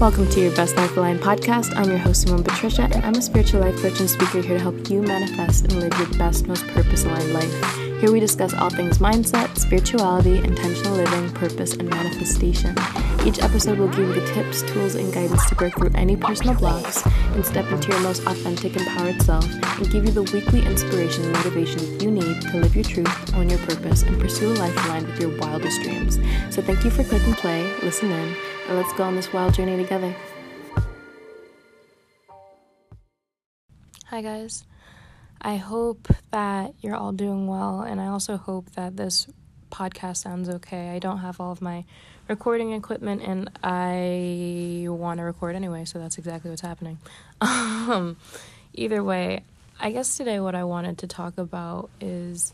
Welcome to your Best Life Aligned podcast. I'm your host, Simone Patricia, and I'm a spiritual life coach and speaker here to help you manifest and live your best, most purpose aligned life. Here we discuss all things mindset, spirituality, intentional living, purpose, and manifestation. Each episode will give you the tips, tools, and guidance to break through any personal blocks and step into your most authentic, empowered self, and give you the weekly inspiration and motivation you need to live your truth, own your purpose, and pursue a life aligned with your wildest dreams. So thank you for clicking play, listen in, and let's go on this wild journey together. Hi, guys. I hope that you're all doing well, and I also hope that this podcast sounds okay. I don't have all of my recording equipment, and I want to record anyway, so that's exactly what's happening. Um, either way, I guess today what I wanted to talk about is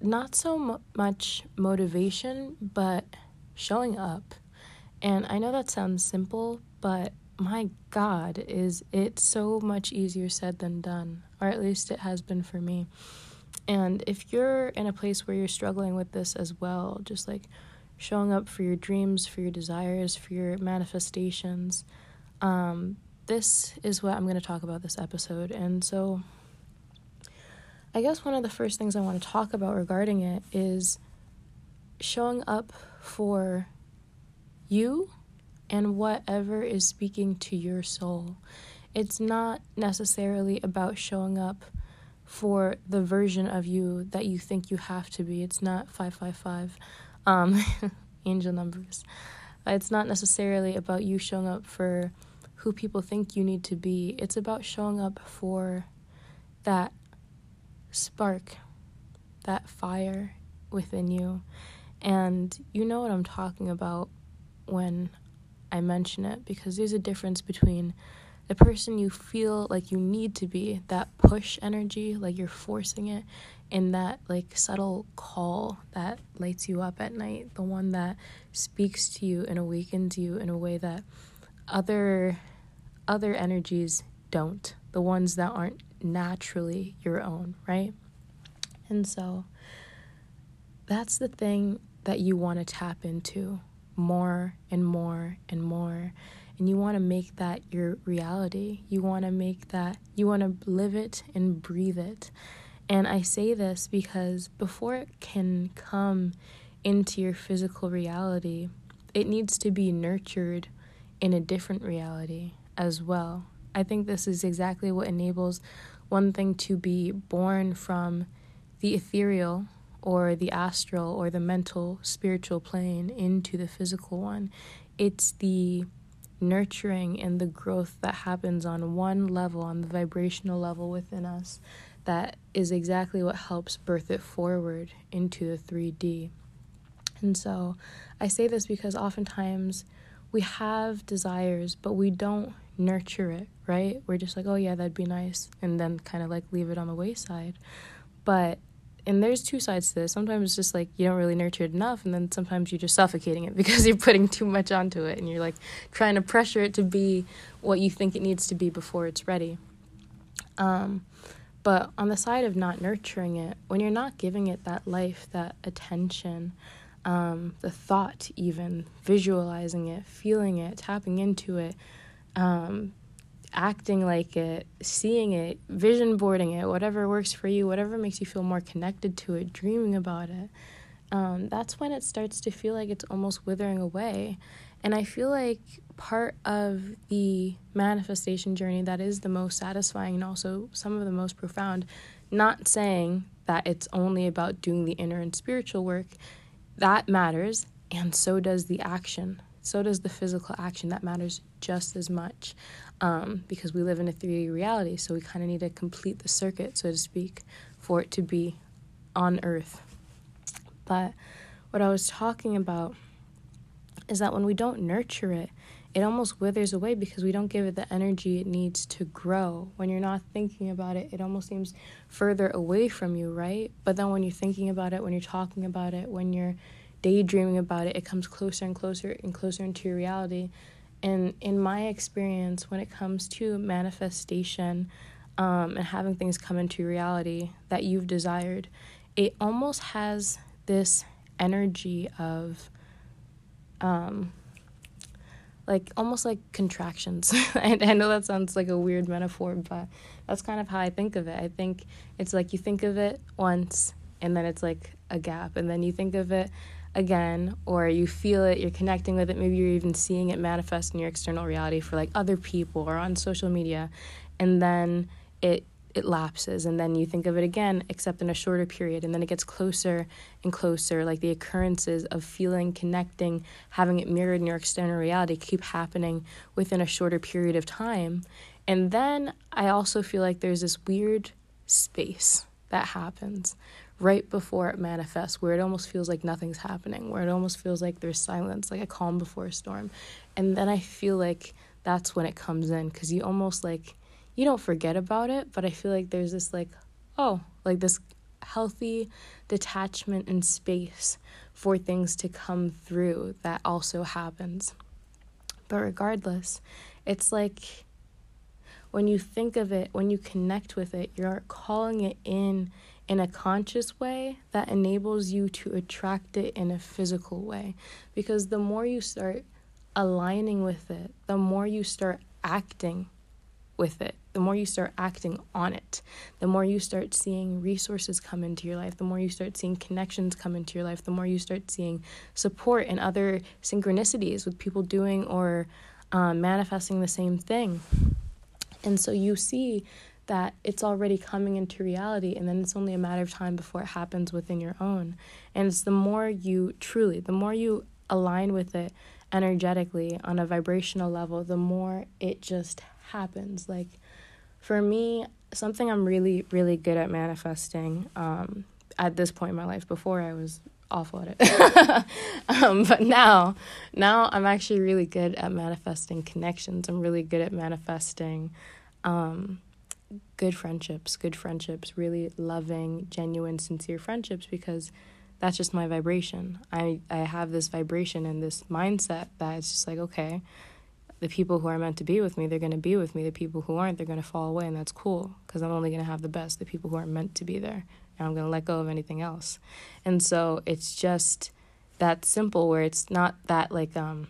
not so much motivation, but showing up. And I know that sounds simple, but my God, is it so much easier said than done, or at least it has been for me. And if you're in a place where you're struggling with this as well, just like showing up for your dreams, for your desires, for your manifestations, um, this is what I'm going to talk about this episode. And so, I guess one of the first things I want to talk about regarding it is showing up for you and whatever is speaking to your soul. It's not necessarily about showing up for the version of you that you think you have to be. It's not 555 um angel numbers. It's not necessarily about you showing up for who people think you need to be. It's about showing up for that spark, that fire within you. And you know what I'm talking about when I mention it because there's a difference between the person you feel like you need to be, that push energy, like you're forcing it, and that like subtle call that lights you up at night, the one that speaks to you and awakens you in a way that other other energies don't, the ones that aren't naturally your own, right? And so that's the thing that you want to tap into more and more and more. And you want to make that your reality. You want to make that, you want to live it and breathe it. And I say this because before it can come into your physical reality, it needs to be nurtured in a different reality as well. I think this is exactly what enables one thing to be born from the ethereal or the astral or the mental spiritual plane into the physical one. It's the nurturing and the growth that happens on one level, on the vibrational level within us, that is exactly what helps birth it forward into the 3D. And so I say this because oftentimes we have desires, but we don't nurture it, right? We're just like, oh, yeah, that'd be nice. And then kind of like leave it on the wayside. But and there's two sides to this. Sometimes it's just like you don't really nurture it enough, and then sometimes you're just suffocating it because you're putting too much onto it and you're like trying to pressure it to be what you think it needs to be before it's ready. Um, but on the side of not nurturing it, when you're not giving it that life, that attention, um, the thought, even visualizing it, feeling it, tapping into it, um, acting like it, seeing it, vision boarding it, whatever works for you, whatever makes you feel more connected to it, dreaming about it, um, that's when it starts to feel like it's almost withering away. And I feel like part of the manifestation journey that is the most satisfying and also some of the most profound, not saying that it's only about doing the inner and spiritual work, that matters, and so does the action. So does the physical action that matters just as much um, because we live in a 3D reality. So we kind of need to complete the circuit, so to speak, for it to be on Earth. But what I was talking about is that when we don't nurture it, it almost withers away because we don't give it the energy it needs to grow. When you're not thinking about it, it almost seems further away from you, right? But then when you're thinking about it, when you're talking about it, when you're daydreaming about it, it comes closer and closer and closer into your reality. And in my experience, when it comes to manifestation um, and having things come into reality that you've desired, it almost has this energy of um, like almost like contractions. I, I know that sounds like a weird metaphor, but that's kind of how I think of it. I think it's like you think of it once and then it's like a gap, and then you think of it again or you feel it you're connecting with it maybe you're even seeing it manifest in your external reality for like other people or on social media and then it it lapses and then you think of it again except in a shorter period and then it gets closer and closer. Like the occurrences of feeling connecting having it mirrored in your external reality keep happening within a shorter period of time and then i also feel like there's this weird space that happens right before it manifests where it almost feels like nothing's happening where it almost feels like there's silence like a calm before a storm and then i feel like that's when it comes in because you almost like you don't forget about it, but I feel like there's this like, oh, like this healthy detachment and space for things to come through that also happens. But regardless, it's like when you think of it, when you connect with it, you're calling it in in a conscious way that enables you to attract it in a physical way. Because the more you start aligning with it, the more you start acting with it, the more you start acting on it, the more you start seeing resources come into your life, the more you start seeing connections come into your life, the more you start seeing support and other synchronicities with people doing or um, manifesting the same thing. And so you see that it's already coming into reality, and then it's only a matter of time before it happens within your own. And it's the more you truly, the more you align with it energetically on a vibrational level, the more it just happens. Like for me, something I'm really, really good at manifesting um, at this point in my life. Before I was awful at it. um, but now, now I'm actually really good at manifesting connections. I'm really good at manifesting um, good friendships, good friendships, really loving, genuine, sincere friendships because that's just my vibration. I, I have this vibration and this mindset that it's just like, okay, the people who are meant to be with me, they're going to be with me. The people who aren't, they're going to fall away, and that's cool because I'm only going to have the best, the people who are meant to be there, and I'm going to let go of anything else. And so it's just that simple where it's not that like um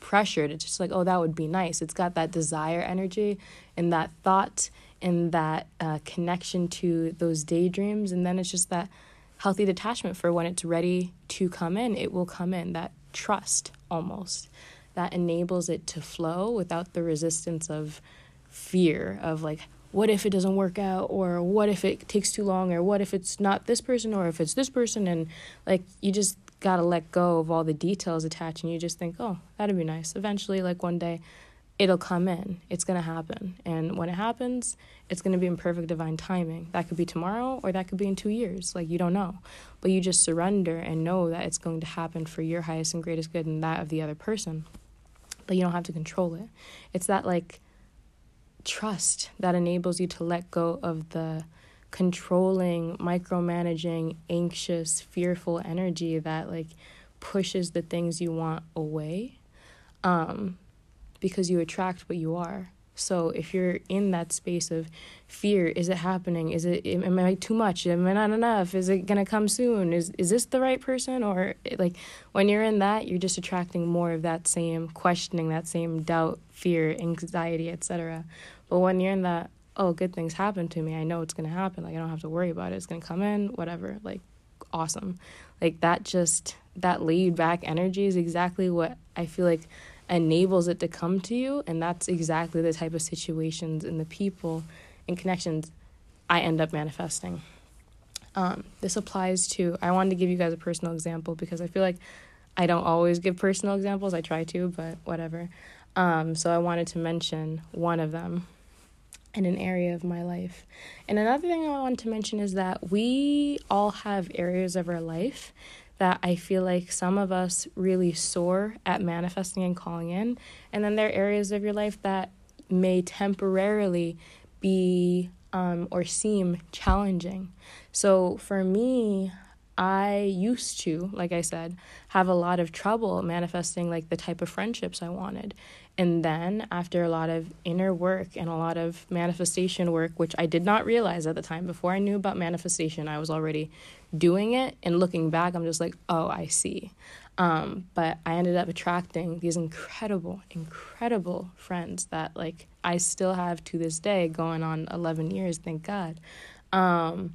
pressured. It's just like, oh, that would be nice. It's got that desire energy and that thought and that uh, connection to those daydreams, and then it's just that healthy detachment for when it's ready to come in, it will come in. That trust almost that enables it to flow without the resistance of fear of like what if it doesn't work out? Or what if it takes too long? Or what if it's not this person? Or if it's this person? And like you just got to let go of all the details attached. And you just think oh that'd be nice. Eventually like one day it'll come in. It's going to happen. And when it happens it's going to be in perfect divine timing. That could be tomorrow or that could be in 2 years. Like you don't know. But you just surrender and know that it's going to happen for your highest and greatest good and that of the other person. But you don't have to control it. It's that like trust that enables you to let go of the controlling, micromanaging, anxious, fearful energy that like pushes the things you want away. Um, because you attract what you are. So if you're in that space of fear, is it happening? Is it am I too much? Am I not enough? Is it gonna come soon? Is is this the right person? Or like when you're in that, you're just attracting more of that same questioning, that same doubt, fear, anxiety, etc. But when you're in that, oh, good things happen to me. I know it's gonna happen. Like I don't have to worry about it. It's gonna come in, whatever. Like awesome. Like that just that laid back energy is exactly what I feel like enables it to come to you. And that's exactly the type of situations and the people and connections I end up manifesting. Um, this applies to, I wanted to give you guys a personal example because I feel like I don't always give personal examples. I try to, but whatever. Um, so I wanted to mention one of them in an area of my life. And another thing I want to mention is that we all have areas of our life that I feel like some of us really soar at manifesting and calling in. And then there are areas of your life that may temporarily be um, or seem challenging. So for me, I used to, like I said, have a lot of trouble manifesting like the type of friendships I wanted. And then, after a lot of inner work and a lot of manifestation work, which I did not realize at the time, before I knew about manifestation, I was already doing it. And looking back, I'm just like, oh, I see. Um, but I ended up attracting these incredible, incredible friends that, like, I still have to this day, going on 11 years, thank God. Um,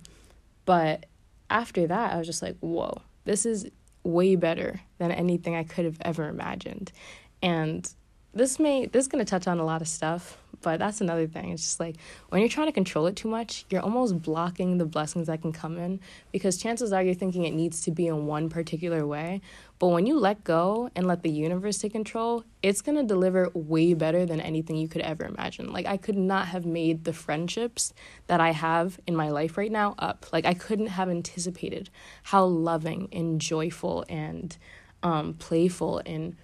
but after that, I was just like, whoa, this is way better than anything I could have ever imagined. And this may this is going to touch on a lot of stuff but that's another thing. It's just like when you're trying to control it too much you're almost blocking the blessings that can come in because chances are you're thinking it needs to be in one particular way. But when you let go and let the universe take control it's going to deliver way better than anything you could ever imagine. Like i could not have made the friendships that i have in my life right now up. Like i couldn't have anticipated how loving and joyful and um, playful and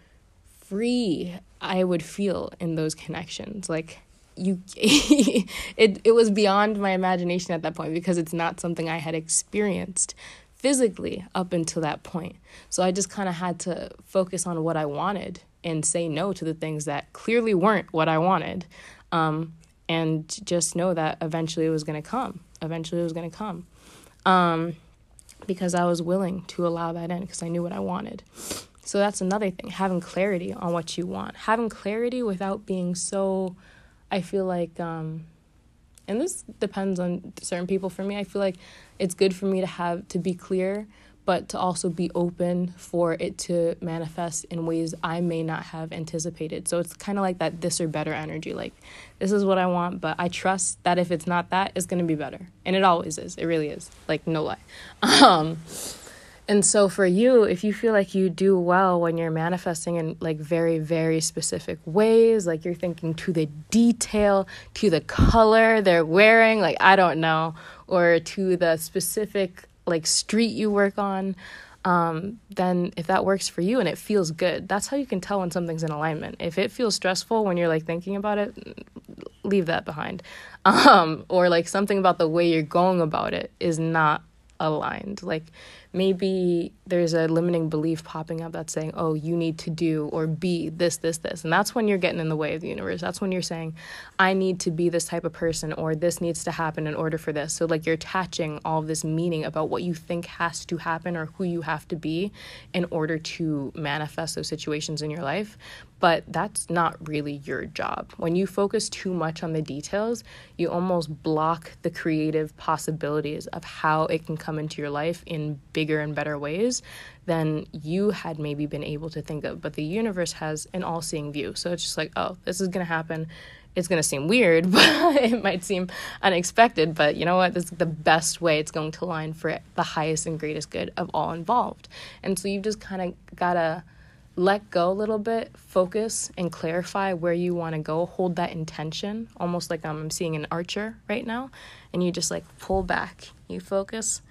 free I would feel in those connections. Like you it it was beyond my imagination at that point because it's not something I had experienced physically up until that point. So I just kind of had to focus on what I wanted and say no to the things that clearly weren't what I wanted. Um, and just know that eventually it was going to come. Eventually it was going to come. Um, because I was willing to allow that in because I knew what I wanted. So that's another thing, having clarity on what you want. Having clarity without being so I feel like um and this depends on certain people for me. I feel like it's good for me to have to be clear, but to also be open for it to manifest in ways I may not have anticipated. So it's kind of like that this or better energy. Like, this is what I want, but I trust that if it's not that, it's going to be better. And it always is. It really is. Like, no lie. Um, and so for you, if you feel like you do well when you're manifesting in like very, very specific ways, like you're thinking to the detail, to the color they're wearing, like I don't know, or to the specific like street you work on, um, then if that works for you and it feels good, that's how you can tell when something's in alignment. If it feels stressful when you're like thinking about it, leave that behind. Um, or like something about the way you're going about it is not aligned. Like maybe there's a limiting belief popping up that's saying, oh, you need to do or be this, this, this. And that's when you're getting in the way of the universe. That's when you're saying, I need to be this type of person or this needs to happen in order for this. So, like, you're attaching all this meaning about what you think has to happen or who you have to be in order to manifest those situations in your life but that's not really your job. When you focus too much on the details, you almost block the creative possibilities of how it can come into your life in bigger and better ways than you had maybe been able to think of. But the universe has an all seeing view. So it's just like, oh, this is going to happen. It's going to seem weird, but it might seem unexpected. But you know what? This is the best way it's going to line for the highest and greatest good of all involved. And so you've just kind of got to let go a little bit, focus and clarify where you want to go, hold that intention, almost like I'm seeing an archer right now, and you just like pull back, you focus,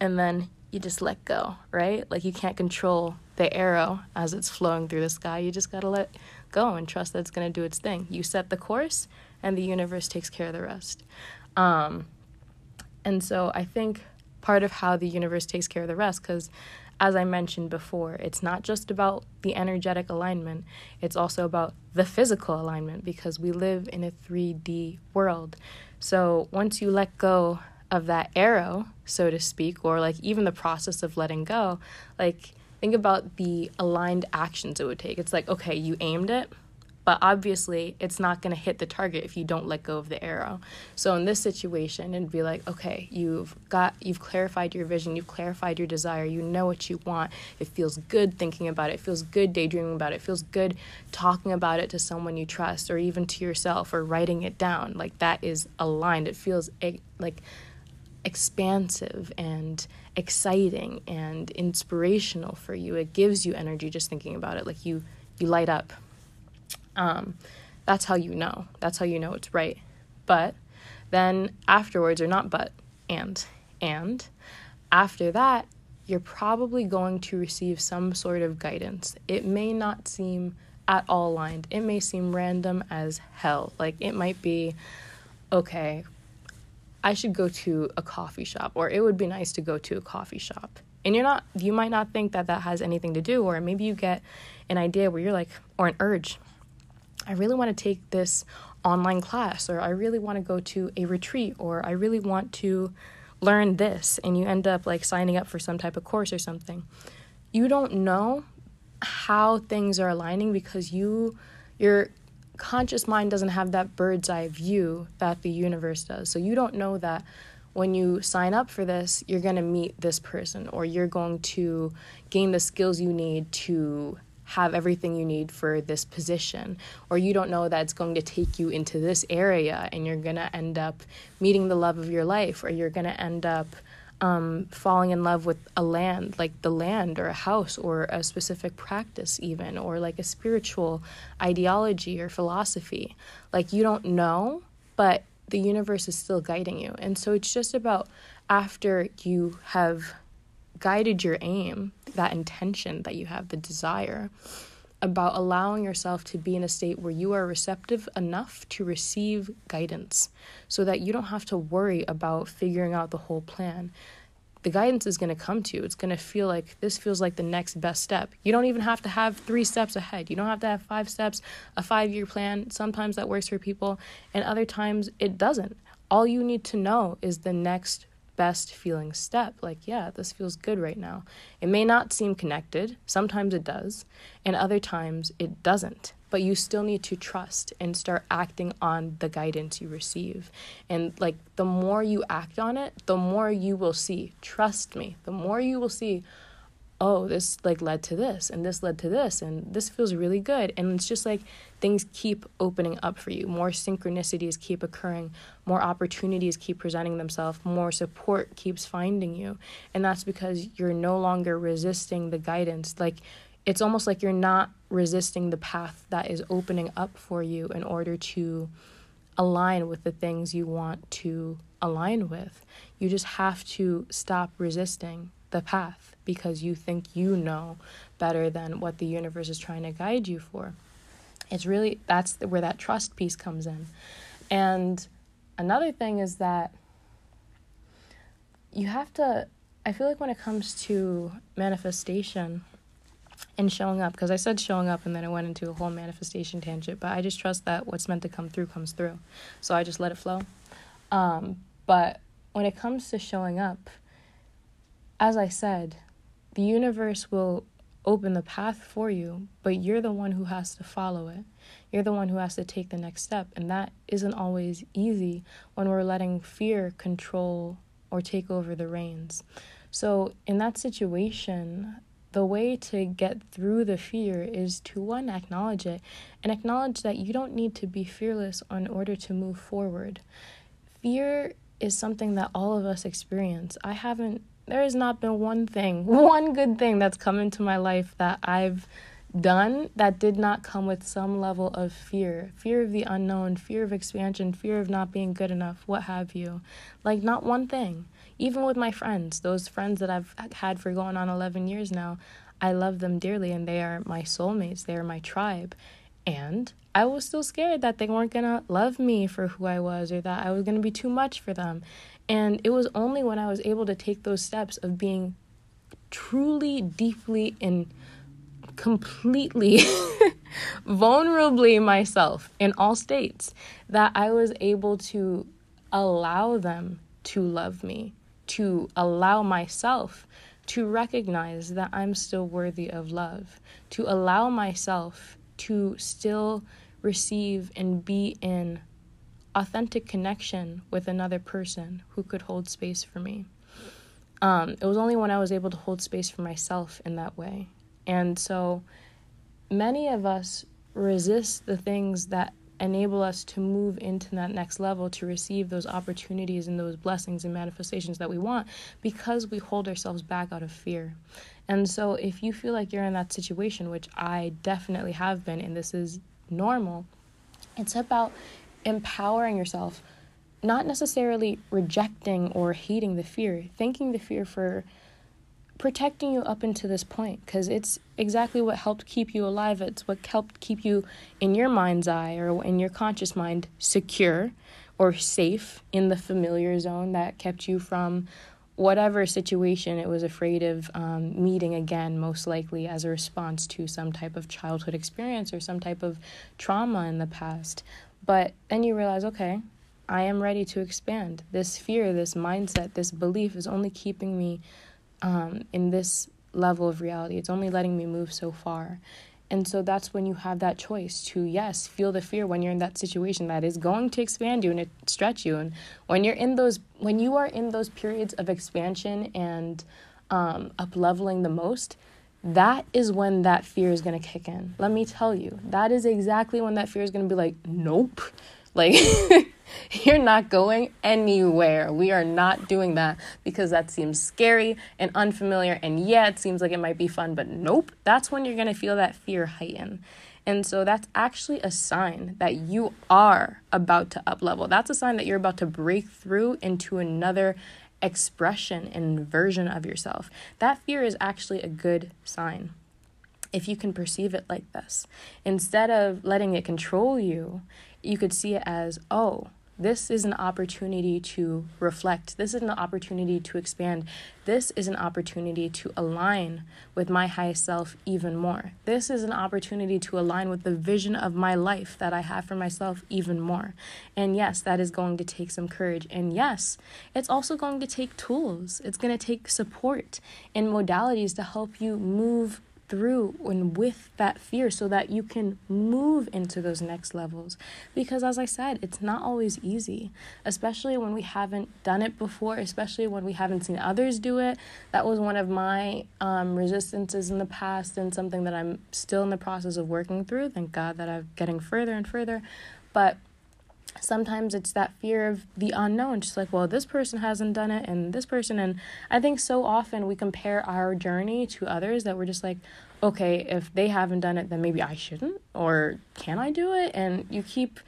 and then you just let go, right? Like you can't control the arrow as it's flowing through the sky. You just got to let go and trust that it's going to do its thing. You set the course, and the universe takes care of the rest. Um, and so I think part of how the universe takes care of the rest, because as I mentioned before, it's not just about the energetic alignment, it's also about the physical alignment because we live in a 3D world. So once you let go of that arrow, so to speak, or like even the process of letting go, like think about the aligned actions it would take. It's like, okay, you aimed it, but obviously it's not going to hit the target if you don't let go of the arrow. So in this situation it'd be like okay you've got you've clarified your vision you've clarified your desire you know what you want. It feels good thinking about it, it feels good daydreaming about it, it feels good talking about it to someone you trust or even to yourself or writing it down. Like that is aligned. It feels eh, like expansive and exciting and inspirational for you. It gives you energy just thinking about it. Like you you light up um, that's how you know. That's how you know it's right. But then afterwards, or not but, and, and after that, you're probably going to receive some sort of guidance. It may not seem at all aligned, it may seem random as hell. Like it might be, okay, I should go to a coffee shop, or it would be nice to go to a coffee shop. And you're not, you might not think that that has anything to do, or maybe you get an idea where you're like, or an urge I really want to take this online class, or I really want to go to a retreat, or I really want to learn this, and you end up like signing up for some type of course or something. You don't know how things are aligning because you your conscious mind doesn't have that bird's eye view that the universe does. So you don't know that when you sign up for this, you're going to meet this person or you're going to gain the skills you need to have everything you need for this position or you don't know that it's going to take you into this area and you're going to end up meeting the love of your life or you're going to end up um, falling in love with a land, like the land or a house or a specific practice, even, or like a spiritual ideology or philosophy. Like you don't know, but the universe is still guiding you. And so it's just about after you have guided your aim, that intention that you have, the desire, about allowing yourself to be in a state where you are receptive enough to receive guidance so that you don't have to worry about figuring out the whole plan. The guidance is going to come to you. It's going to feel like this feels like the next best step. You don't even have to have three steps ahead. You don't have to have five steps, a five year plan. Sometimes that works for people, and other times it doesn't. All you need to know is the next best feeling step. Like, yeah, this feels good right now. It may not seem connected, sometimes it does, and other times it doesn't. But you still need to trust and start acting on the guidance you receive. And like, the more you act on it, the more you will see. Trust me, the more you will see, oh, this like led to this and this led to this and this feels really good. And it's just like things keep opening up for you. More synchronicities keep occurring, more opportunities keep presenting themselves, more support keeps finding you. And that's because you're no longer resisting the guidance. Like it's almost like you're not resisting the path that is opening up for you in order to align with the things you want to align with. You just have to stop resisting the path because you think you know better than what the universe is trying to guide you for. It's really that's where that trust piece comes in. And another thing is that you have to I feel like when it comes to manifestation and showing up because I said showing up and then I went into a whole manifestation tangent, but I just trust that what's meant to come through comes through. So I just let it flow. Um, but when it comes to showing up, as I said, the universe will open the path for you, but you're the one who has to follow it. You're the one who has to take the next step. And that isn't always easy when we're letting fear control or take over the reins. So, in that situation, the way to get through the fear is to one, acknowledge it and acknowledge that you don't need to be fearless in order to move forward. Fear is something that all of us experience. I haven't there has not been one thing, one good thing that's come into my life that I've done that did not come with some level of fear fear of the unknown, fear of expansion, fear of not being good enough, what have you. Like, not one thing. Even with my friends, those friends that I've had for going on 11 years now, I love them dearly and they are my soulmates, they are my tribe. And I was still scared that they weren't gonna love me for who I was or that I was gonna be too much for them. And it was only when I was able to take those steps of being truly, deeply, and completely vulnerably myself in all states that I was able to allow them to love me, to allow myself to recognize that I'm still worthy of love, to allow myself to still receive and be in authentic connection with another person who could hold space for me. Um, it was only when I was able to hold space for myself in that way. And so many of us resist the things that enable us to move into that next level to receive those opportunities and those blessings and manifestations that we want because we hold ourselves back out of fear. And so if you feel like you're in that situation, which I definitely have been, and this is normal, it's about empowering yourself, not necessarily rejecting or hating the fear, thanking the fear for protecting you up until this point because it's exactly what helped keep you alive. It's what helped keep you in your mind's eye or in your conscious mind secure or safe in the familiar zone that kept you from whatever situation it was afraid of um, meeting again, most likely as a response to some type of childhood experience or some type of trauma in the past. But then you realize, okay, I am ready to expand. This fear, this mindset, this belief is only keeping me um, in this level of reality. It's only letting me move so far. And so that's when you have that choice to, yes, feel the fear when you're in that situation that is going to expand you and stretch you. And when you're in those, when you are in those periods of expansion and um, up leveling the most, that is when that fear is going to kick in. Let me tell you, that is exactly when that fear is going to be like, nope. Like, You're not going anywhere. We are not doing that because that seems scary and unfamiliar. And yeah, it seems like it might be fun, but nope. That's when you're going to feel that fear heighten. And so that's actually a sign that you are about to up level. That's a sign that you're about to break through into another expression and version of yourself. That fear is actually a good sign if you can perceive it like this. Instead of letting it control you, you could see it as, oh, this is an opportunity to reflect. This is an opportunity to expand. This is an opportunity to align with my highest self even more. This is an opportunity to align with the vision of my life that I have for myself even more. And yes, that is going to take some courage. And yes, it's also going to take tools, it's going to take support and modalities to help you move through and with that fear so that you can move into those next levels. Because as I said, it's not always easy, especially when we haven't done it before, especially when we haven't seen others do it. That was one of my um, resistances in the past and something that I'm still in the process of working through. Thank God that I'm getting further and further. But sometimes it's that fear of the unknown just like well this person hasn't done it and this person. And i think so often we compare our journey to others that we're just like okay if they haven't done it then maybe i shouldn't or can i do it? And you keep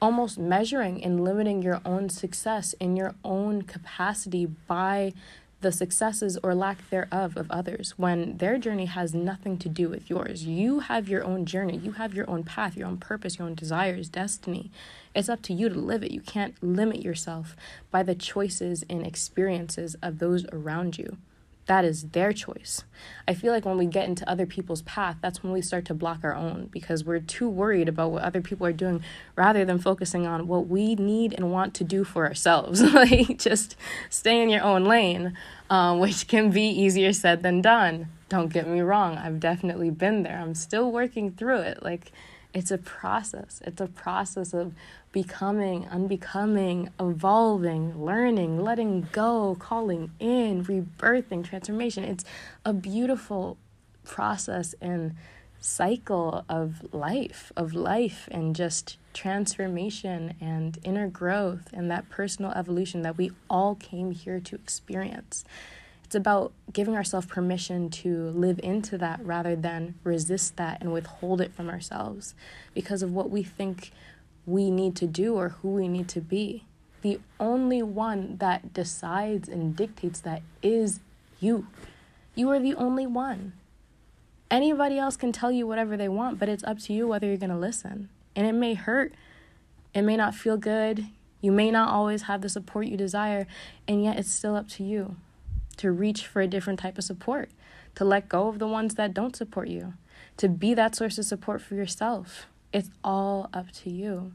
almost measuring and limiting your own success in your own capacity by the successes or lack thereof of others when their journey has nothing to do with yours. You have your own journey, you have your own path, your own purpose, your own desires, destiny. It's up to you to live it. You can't limit yourself by the choices and experiences of those around you that is their choice. I feel like when we get into other people's path, that's when we start to block our own because we're too worried about what other people are doing rather than focusing on what we need and want to do for ourselves. like, just stay in your own lane, um, which can be easier said than done. Don't get me wrong, I've definitely been there. I'm still working through it. Like, it's a process. It's a process of becoming, unbecoming, evolving, learning, letting go, calling in, rebirthing, transformation. It's a beautiful process and cycle of life, of life and just transformation and inner growth and that personal evolution that we all came here to experience. It's about giving ourselves permission to live into that rather than resist that and withhold it from ourselves because of what we think we need to do or who we need to be. The only one that decides and dictates that is you. You are the only one. Anybody else can tell you whatever they want, but it's up to you whether you're going to listen. And it may hurt, it may not feel good, you may not always have the support you desire, and yet it's still up to you to reach for a different type of support, to let go of the ones that don't support you, to be that source of support for yourself. It's all up to you.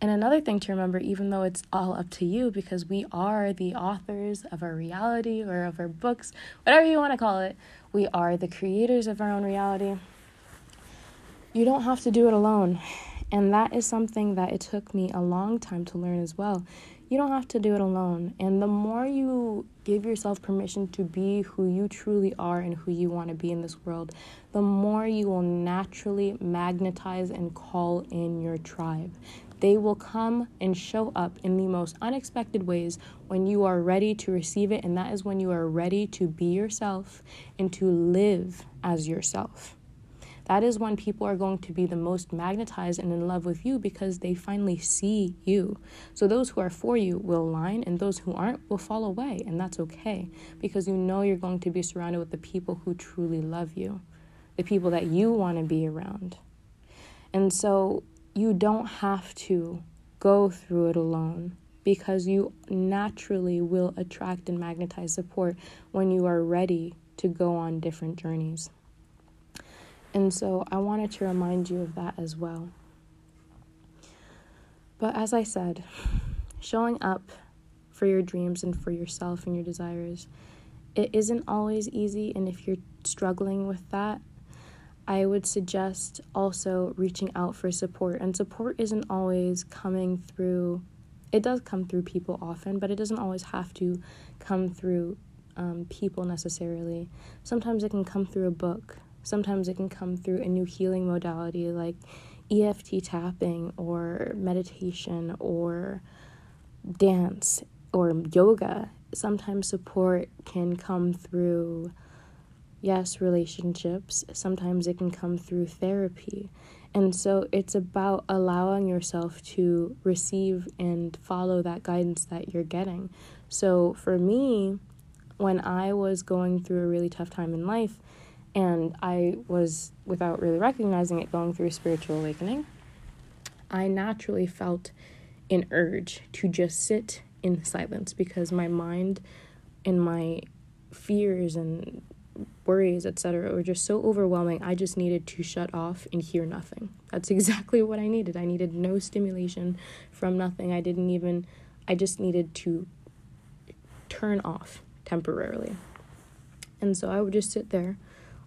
And another thing to remember, even though it's all up to you, because we are the authors of our reality or of our books, whatever you want to call it, we are the creators of our own reality. You don't have to do it alone. And that is something that it took me a long time to learn as well. You don't have to do it alone. And the more you give yourself permission to be who you truly are and who you want to be in this world, the more you will naturally magnetize and call in your tribe. They will come and show up in the most unexpected ways when you are ready to receive it, and that is when you are ready to be yourself and to live as yourself that is when people are going to be the most magnetized and in love with you because they finally see you. So those who are for you will align, and those who aren't will fall away, and that's okay because you know you're going to be surrounded with the people who truly love you, the people that you want to be around. And so you don't have to go through it alone. because you naturally will attract and magnetize support when you are ready to go on different journeys. And so I wanted to remind you of that as well. But as I said, showing up for your dreams and for yourself and your desires, it isn't always easy. And if you're struggling with that, I would suggest also reaching out for support. And support isn't always coming through, it does come through people often, but it doesn't always have to come through um, people necessarily. Sometimes it can come through a book, sometimes it can come through a new healing modality like EFT tapping or meditation or dance or yoga. Sometimes support can come through yes, relationships, sometimes it can come through therapy. And so it's about allowing yourself to receive and follow that guidance that you're getting. So for me, when I was going through a really tough time in life, and I was, without really recognizing it, going through a spiritual awakening, I naturally felt an urge to just sit in silence because my mind and my fears and worries, etc., were just so overwhelming. I just needed to shut off and hear nothing. That's exactly what I needed. I needed no stimulation from nothing. I didn't even, I just needed to turn off temporarily. And so I would just sit there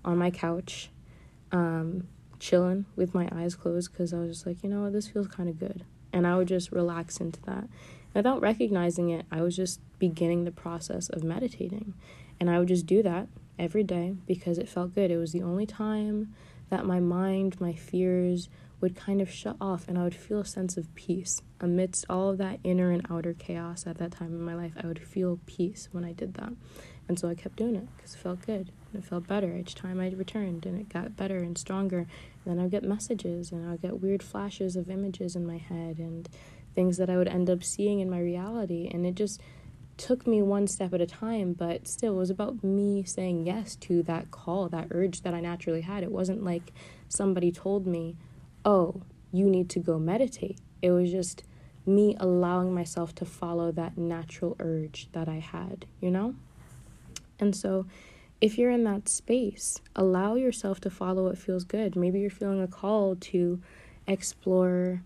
on my couch, um, chilling with my eyes closed because I was just like, you know, this feels kind of good. And I would just relax into that. Without recognizing it, I was just beginning the process of meditating. And I would just do that every day because it felt good. It was the only time that my mind, my fears would kind of shut off and I would feel a sense of peace. Amidst all of that inner and outer chaos at that time in my life, I would feel peace when I did that. And so I kept doing it because it felt good it felt better each time I returned and it got better and stronger. And then I'd get messages and I'd get weird flashes of images in my head and things that I would end up seeing in my reality. And it just took me one step at a time, but still, it was about me saying yes to that call, that urge that I naturally had. It wasn't like somebody told me, oh, you need to go meditate. It was just me allowing myself to follow that natural urge that I had, you know? And so, if you're in that space, allow yourself to follow what feels good. Maybe you're feeling a call to explore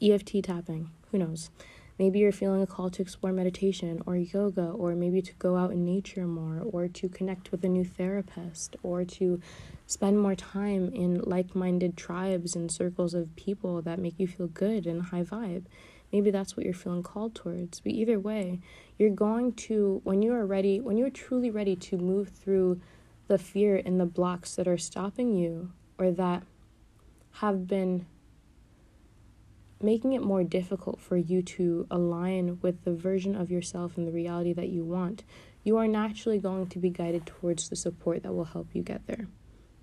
EFT tapping. Who knows? Maybe you're feeling a call to explore meditation or yoga, or maybe to go out in nature more, or to connect with a new therapist, or to spend more time in like minded tribes and circles of people that make you feel good and high vibe. Maybe that's what you're feeling called towards. But either way, you're going to, when you are ready, when you're truly ready to move through the fear and the blocks that are stopping you or that have been making it more difficult for you to align with the version of yourself and the reality that you want, you are naturally going to be guided towards the support that will help you get there.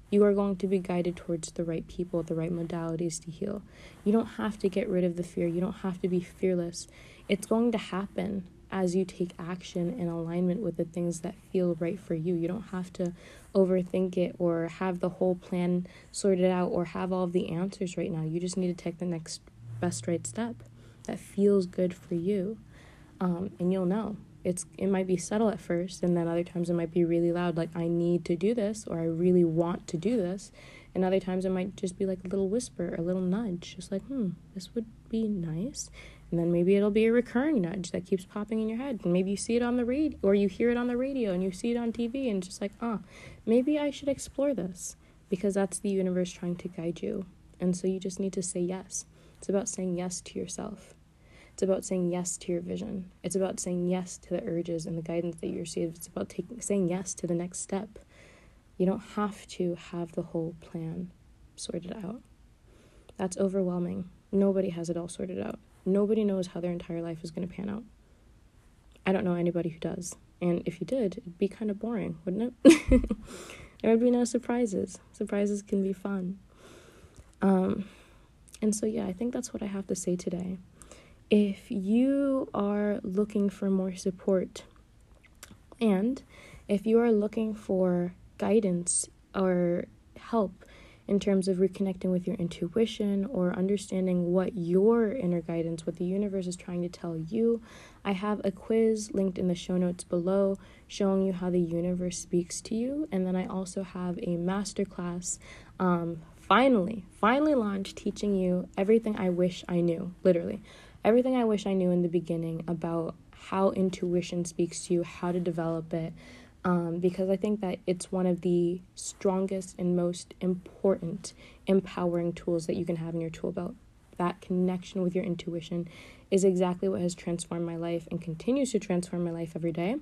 You are going to be guided towards the right people, the right modalities to heal. You don't have to get rid of the fear. You don't have to be fearless. It's going to happen as you take action in alignment with the things that feel right for you. You don't have to overthink it or have the whole plan sorted out or have all of the answers right now. You just need to take the next best right step that feels good for you. Um, and you'll know. It's it might be subtle at first and then other times it might be really loud like I need to do this or I really want to do this. And other times it might just be like a little whisper, a little nudge, just like, hmm, this would be nice. And then maybe it'll be a recurring nudge that keeps popping in your head. And maybe you see it on the radio or you hear it on the radio and you see it on TV and just like, ah, oh, maybe I should explore this because that's the universe trying to guide you. And so you just need to say yes. It's about saying yes to yourself. It's about saying yes to your vision. It's about saying yes to the urges and the guidance that you receive. It's about taking saying yes to the next step. You don't have to have the whole plan sorted out. That's overwhelming. Nobody has it all sorted out. Nobody knows how their entire life is going to pan out. I don't know anybody who does. And if you did, it'd be kind of boring, wouldn't it? there would be no surprises. Surprises can be fun. Um, and so, yeah, I think that's what I have to say today. If you are looking for more support and if you are looking for guidance or help in terms of reconnecting with your intuition or understanding what your inner guidance, what the universe is trying to tell you, I have a quiz linked in the show notes below showing you how the universe speaks to you. And then I also have a masterclass um, finally, finally launched teaching you everything I wish I knew, literally. Everything I wish I knew in the beginning about how intuition speaks to you, how to develop it, um, because I think that it's one of the strongest and most important empowering tools that you can have in your tool belt. That connection with your intuition is exactly what has transformed my life and continues to transform my life every day.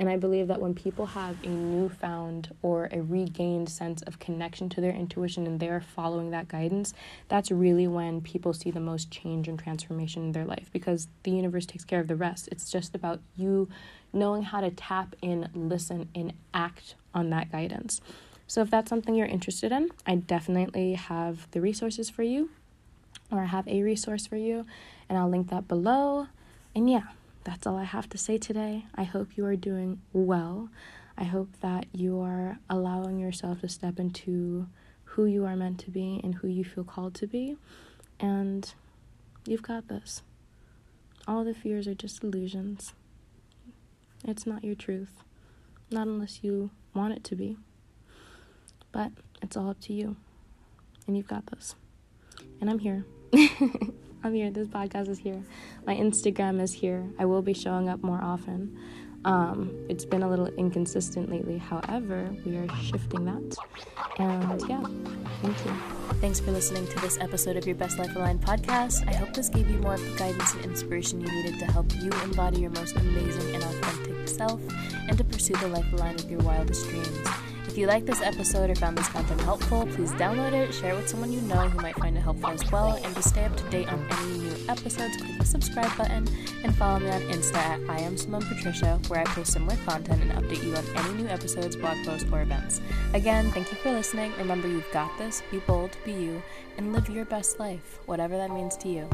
And I believe that when people have a newfound or a regained sense of connection to their intuition and they're following that guidance, that's really when people see the most change and transformation in their life because the universe takes care of the rest. It's just about you knowing how to tap in, listen, and act on that guidance. So if that's something you're interested in, I definitely have the resources for you, or I have a resource for you, and I'll link that below. And yeah, that's all I have to say today. I hope you are doing well. I hope that you are allowing yourself to step into who you are meant to be and who you feel called to be. And you've got this. All the fears are just illusions. It's not your truth. Not unless you want it to be. But it's all up to you. And you've got this. And I'm here. I'm here. This podcast is here. My Instagram is here. I will be showing up more often. Um, it's been a little inconsistent lately. However, we are shifting that. And yeah, thank you. Thanks for listening to this episode of your Best Life Aligned podcast. I hope this gave you more of the guidance and inspiration you needed to help you embody your most amazing and authentic self and to pursue the life aligned with your wildest dreams. If you like this episode or found this content helpful, please download it, share it with someone you know who might find it helpful as well, and to stay up to date on any new episodes, click the subscribe button and follow me on Insta at I am Simone Patricia, where I post similar content and update you on any new episodes, blog posts, or events. Again, thank you for listening. Remember, you've got this. Be bold, be you, and live your best life, whatever that means to you.